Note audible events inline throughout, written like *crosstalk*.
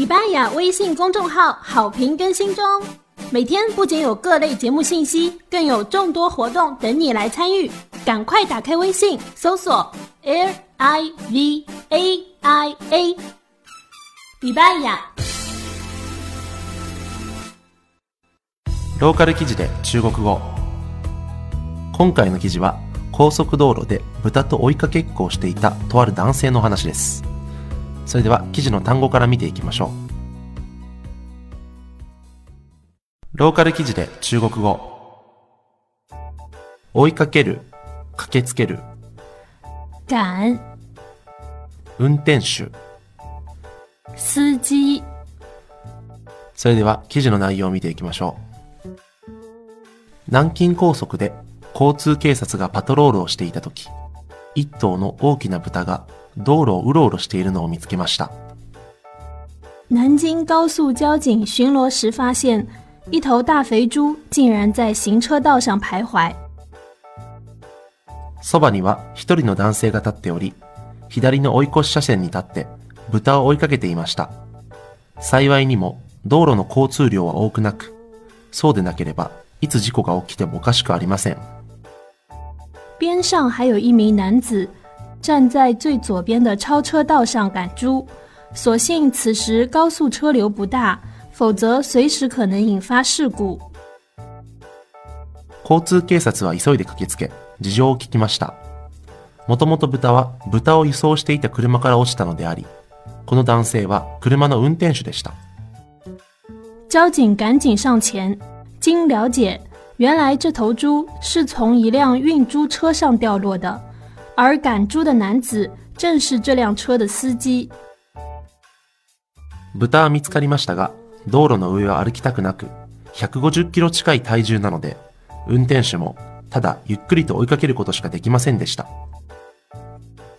礼拜雅微信公众号好评更新中，每天不仅有各类节目信息，更有众多活动等你来参与。赶快打开微信，搜索 L I V A I A。礼拜雅。ローカル記事で中国語今回の記事は高速道路で豚と追いかけっこをしていたとある男性の話ですそれでは記事の単語から見ていきましょう。ローカル記事で中国語。追いかける駆けつける。赶運転手。司機それでは記事の内容を見ていきましょう。南京高速で交通警察がパトロールをしていた時一頭の大きな豚が道路をうろうろしているのを見つけました南京高速交警巡逻时发现，一头大肥猪竟然在行车道上徘徊。そばには一人の男性が立っており、左の追い越し車線に立って豚を追いかけていました。幸いにも道路の交通量は多くなく、そうでなければいつ事故が起きてもおかしくありません。边上还有一名男子站在最左边的超车道上赶猪，所幸此时高速车流不大，否则随时可能引发事故。交通警察は急いで駆けつけ、事情を聞きました。もともと豚は豚を輸送していた車から落ちたのであり、この男性は車の運転手でした。交警赶紧上前，经了解，原来这头猪是从一辆运猪车上掉落的， 而赶猪的男子正是这辆车的司机。豚は見つかりましたが、道路の上は歩きたくなく、150キロ近い体重なので、運転手もただゆっくりと追いかけることしかできませんでした。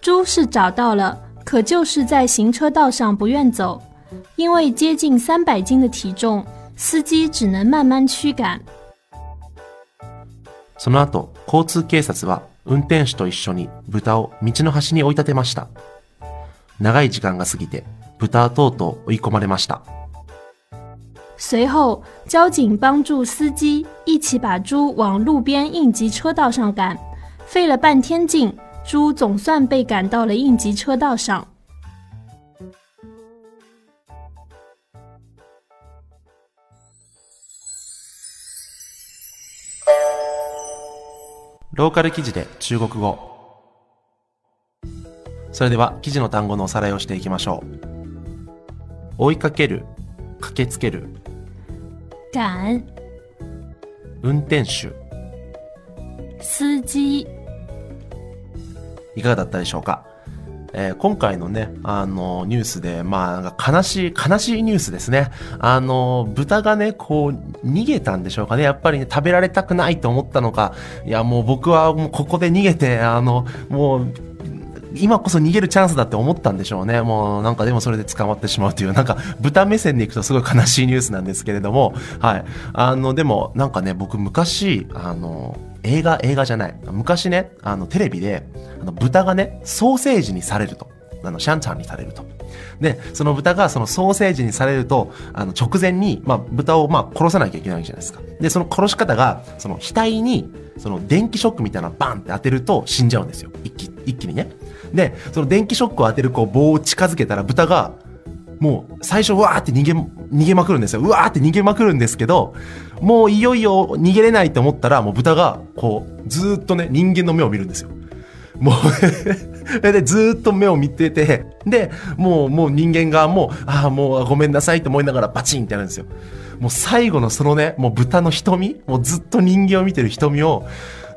猪是找到了，可就是在行车道上不愿走，因为接近三百斤的体重，司机只能慢慢驱赶。その後、交通警察は運転手と一緒に豚を道の端に追い立てました。長い時間が過ぎて、豚はとうとう追い込まれました。随后，交警帮助司机一起把猪往路边应急车道上赶，费了半天劲，猪总算被赶到了应急车道上。ローカル記事で中国語。それでは記事の単語のおさらいをしていきましょう。追いかける、駆けつける、赶運転手。司機いかがだったでしょうか、えー今回のね、あの、ニュースで、まあ、悲しい、悲しいニュースですね。あの、豚がね、こう、逃げたんでしょうかね。やっぱりね、食べられたくないと思ったのか、いや、もう僕はもうここで逃げて、あの、もう、今こそ逃げるチャンスだって思ったんでしょうね。もうなんかでもそれで捕まってしまうという、なんか豚目線でいくとすごい悲しいニュースなんですけれども、はい。あの、でもなんかね、僕昔、あの、映画、映画じゃない。昔ね、あの、テレビで、あの、豚がね、ソーセージにされると。あの、シャンチャンにされると。で、その豚がそのソーセージにされると、あの、直前に、まあ、豚をまあ、殺さなきゃいけないじゃないですか。で、その殺し方が、その、額に、その、電気ショックみたいなのバンって当てると死んじゃうんですよ。一気、一気にね。で、その電気ショックを当てるこう棒を近づけたら豚が、もう最初わーって逃げ、逃げまくるんですよ。うわーって逃げまくるんですけど、もういよいよ逃げれないと思ったら、もう豚が、こう、ずっとね、人間の目を見るんですよ。もう *laughs* で、ずっと目を見てて、で、もう、もう人間側も、ああ、もうごめんなさいと思いながらバチンってやるんですよ。もう最後のそのね、もう豚の瞳、もうずっと人間を見てる瞳を、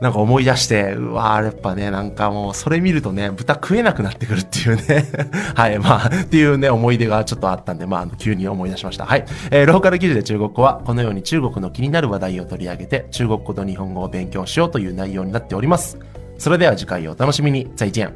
なんか思い出して、うわやっぱね、なんかもうそれ見るとね、豚食えなくなってくるっていうね。*laughs* はい、まあ、っていうね、思い出がちょっとあったんで、まあ、急に思い出しました。はい。えーローカル記事で中国語は、このように中国の気になる話題を取り上げて、中国語と日本語を勉強しようという内容になっております。それでは次回をお楽しみに。再见。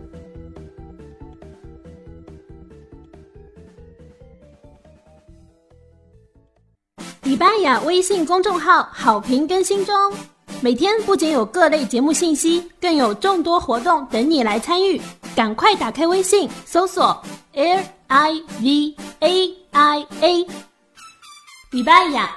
礼拜雅微信公众号好评更新中，每天不仅有各类节目信息，更有众多活动等你来参与。赶快打开微信，搜索 L I V A I A リバイア